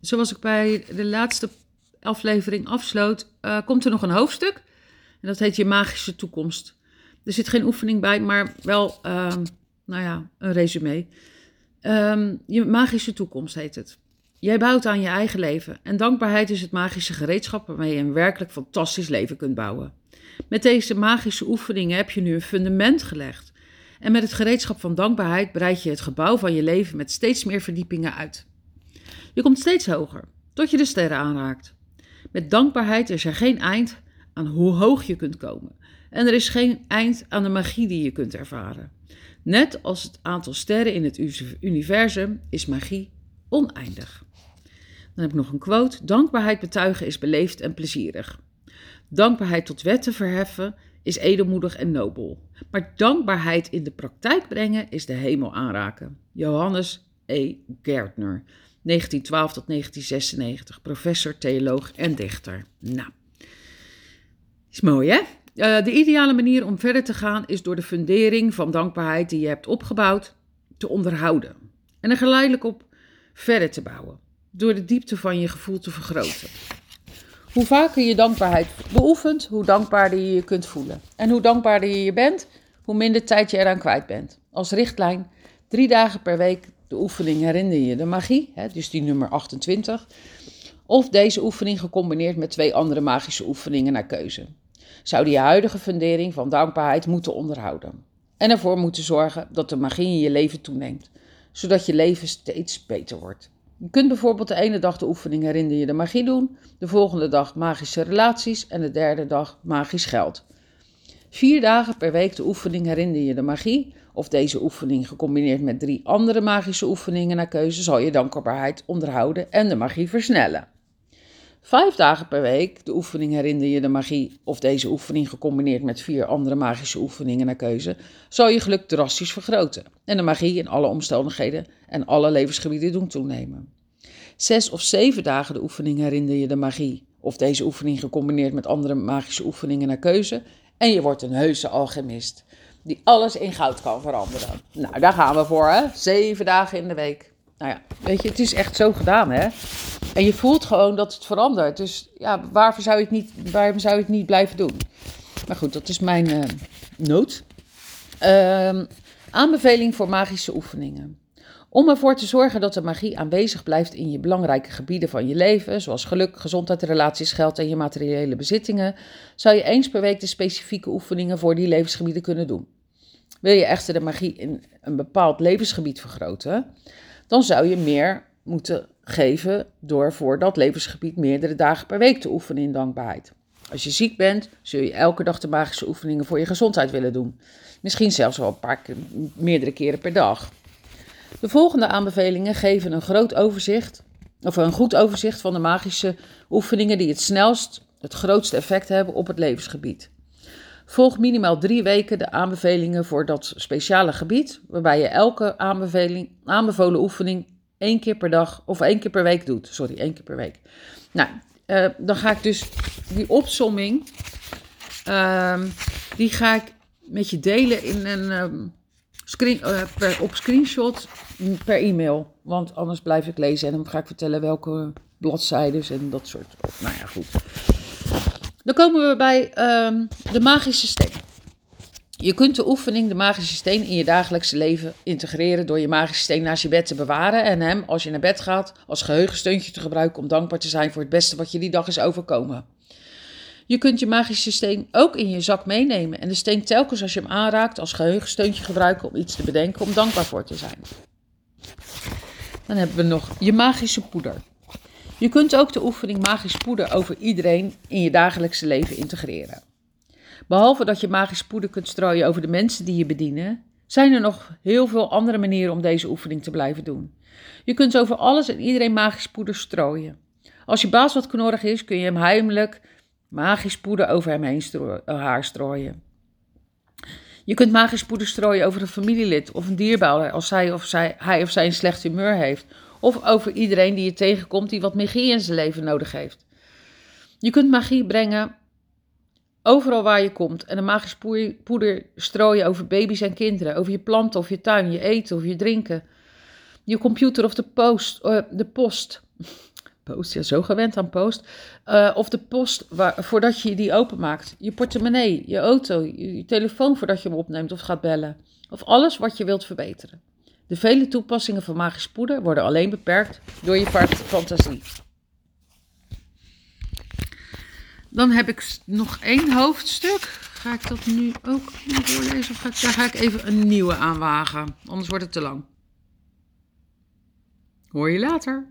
zoals ik bij de laatste aflevering afsloot, uh, komt er nog een hoofdstuk. En dat heet Je Magische Toekomst. Er zit geen oefening bij, maar wel, uh, nou ja, een resume. Um, je magische toekomst heet het. Jij bouwt aan je eigen leven en dankbaarheid is het magische gereedschap waarmee je een werkelijk fantastisch leven kunt bouwen. Met deze magische oefeningen heb je nu een fundament gelegd. En met het gereedschap van dankbaarheid breid je het gebouw van je leven met steeds meer verdiepingen uit. Je komt steeds hoger, tot je de sterren aanraakt. Met dankbaarheid is er geen eind aan hoe hoog je kunt komen. En er is geen eind aan de magie die je kunt ervaren. Net als het aantal sterren in het universum is magie oneindig. Dan heb ik nog een quote. Dankbaarheid betuigen is beleefd en plezierig. Dankbaarheid tot wetten verheffen is edelmoedig en nobel. Maar dankbaarheid in de praktijk brengen is de hemel aanraken. Johannes E. Gärtner, 1912 tot 1996, professor, theoloog en dichter. Nou, is mooi hè? Uh, de ideale manier om verder te gaan is door de fundering van dankbaarheid die je hebt opgebouwd te onderhouden. En er geleidelijk op verder te bouwen. Door de diepte van je gevoel te vergroten. Hoe vaker je dankbaarheid beoefent, hoe dankbaarder je je kunt voelen. En hoe dankbaarder je je bent, hoe minder tijd je eraan kwijt bent. Als richtlijn, drie dagen per week de oefening herinner je de magie, hè, dus die nummer 28. Of deze oefening gecombineerd met twee andere magische oefeningen naar keuze. Zou je huidige fundering van dankbaarheid moeten onderhouden. En ervoor moeten zorgen dat de magie in je leven toeneemt, zodat je leven steeds beter wordt. Je kunt bijvoorbeeld de ene dag de oefening herinner je de magie doen, de volgende dag magische relaties en de derde dag magisch geld. Vier dagen per week de oefening herinner je de magie, of deze oefening gecombineerd met drie andere magische oefeningen naar keuze zal je dankbaarheid onderhouden en de magie versnellen. Vijf dagen per week de oefening herinner je de magie, of deze oefening gecombineerd met vier andere magische oefeningen naar keuze, zal je geluk drastisch vergroten en de magie in alle omstandigheden en alle levensgebieden doen toenemen. Zes of zeven dagen de oefening herinner je de magie, of deze oefening gecombineerd met andere magische oefeningen naar keuze, en je wordt een heuse alchemist die alles in goud kan veranderen. Nou, daar gaan we voor, hè? Zeven dagen in de week. Nou ja, weet je, het is echt zo gedaan, hè? En je voelt gewoon dat het verandert. Dus ja, waarvoor zou je het niet, waarom zou je het niet blijven doen? Maar goed, dat is mijn uh, noot. Uh, aanbeveling voor magische oefeningen. Om ervoor te zorgen dat de magie aanwezig blijft in je belangrijke gebieden van je leven, zoals geluk, gezondheid, relaties, geld en je materiële bezittingen, zou je eens per week de specifieke oefeningen voor die levensgebieden kunnen doen. Wil je echter de magie in een bepaald levensgebied vergroten, dan zou je meer moeten geven door voor dat levensgebied meerdere dagen per week te oefenen in dankbaarheid. Als je ziek bent, zul je elke dag de magische oefeningen voor je gezondheid willen doen. Misschien zelfs wel een paar meerdere keren per dag. De volgende aanbevelingen geven een groot overzicht, of een goed overzicht van de magische oefeningen die het snelst het grootste effect hebben op het levensgebied. Volg minimaal drie weken de aanbevelingen voor dat speciale gebied, waarbij je elke aanbeveling, aanbevolen oefening één keer per dag of één keer per week doet. Sorry, één keer per week. Nou, uh, dan ga ik dus die opsomming, uh, die ga ik met je delen in een um, screen, per, op screenshot per e-mail. Want anders blijf ik lezen en dan ga ik vertellen welke bladzijden en dat soort. Nou ja, goed. Dan komen we bij um, de magische steen. Je kunt de oefening, de magische steen, in je dagelijkse leven integreren door je magische steen naast je bed te bewaren en hem, als je naar bed gaat, als geheugensteuntje te gebruiken om dankbaar te zijn voor het beste wat je die dag is overkomen. Je kunt je magische steen ook in je zak meenemen en de steen telkens als je hem aanraakt als geheugensteuntje gebruiken om iets te bedenken om dankbaar voor te zijn. Dan hebben we nog je magische poeder. Je kunt ook de oefening magisch poeder over iedereen in je dagelijkse leven integreren. Behalve dat je magisch poeder kunt strooien over de mensen die je bedienen, zijn er nog heel veel andere manieren om deze oefening te blijven doen. Je kunt over alles en iedereen magisch poeder strooien. Als je baas wat knorrig is, kun je hem heimelijk magisch poeder over hem heen eh, haar strooien. Je kunt magisch poeder strooien over een familielid of een dierbare als zij of zij, hij of zij een slecht humeur heeft. Of over iedereen die je tegenkomt die wat magie in zijn leven nodig heeft. Je kunt magie brengen overal waar je komt en een magisch poeder strooien over baby's en kinderen, over je planten of je tuin, je eten of je drinken, je computer of de, post, uh, de post. Post, ja, zo gewend aan post. Uh, of de post waar, voordat je die openmaakt. Je portemonnee, je auto, je, telefoon voordat je hem opneemt of gaat bellen. Of alles wat je wilt verbeteren. De vele toepassingen van magisch poeder worden alleen beperkt door je fantasie. Dan heb ik nog één hoofdstuk. Ga ik dat nu ook voorlezen? Of ga ik, daar ga ik even een nieuwe aanwagen. Anders wordt het te lang. Hoor je later.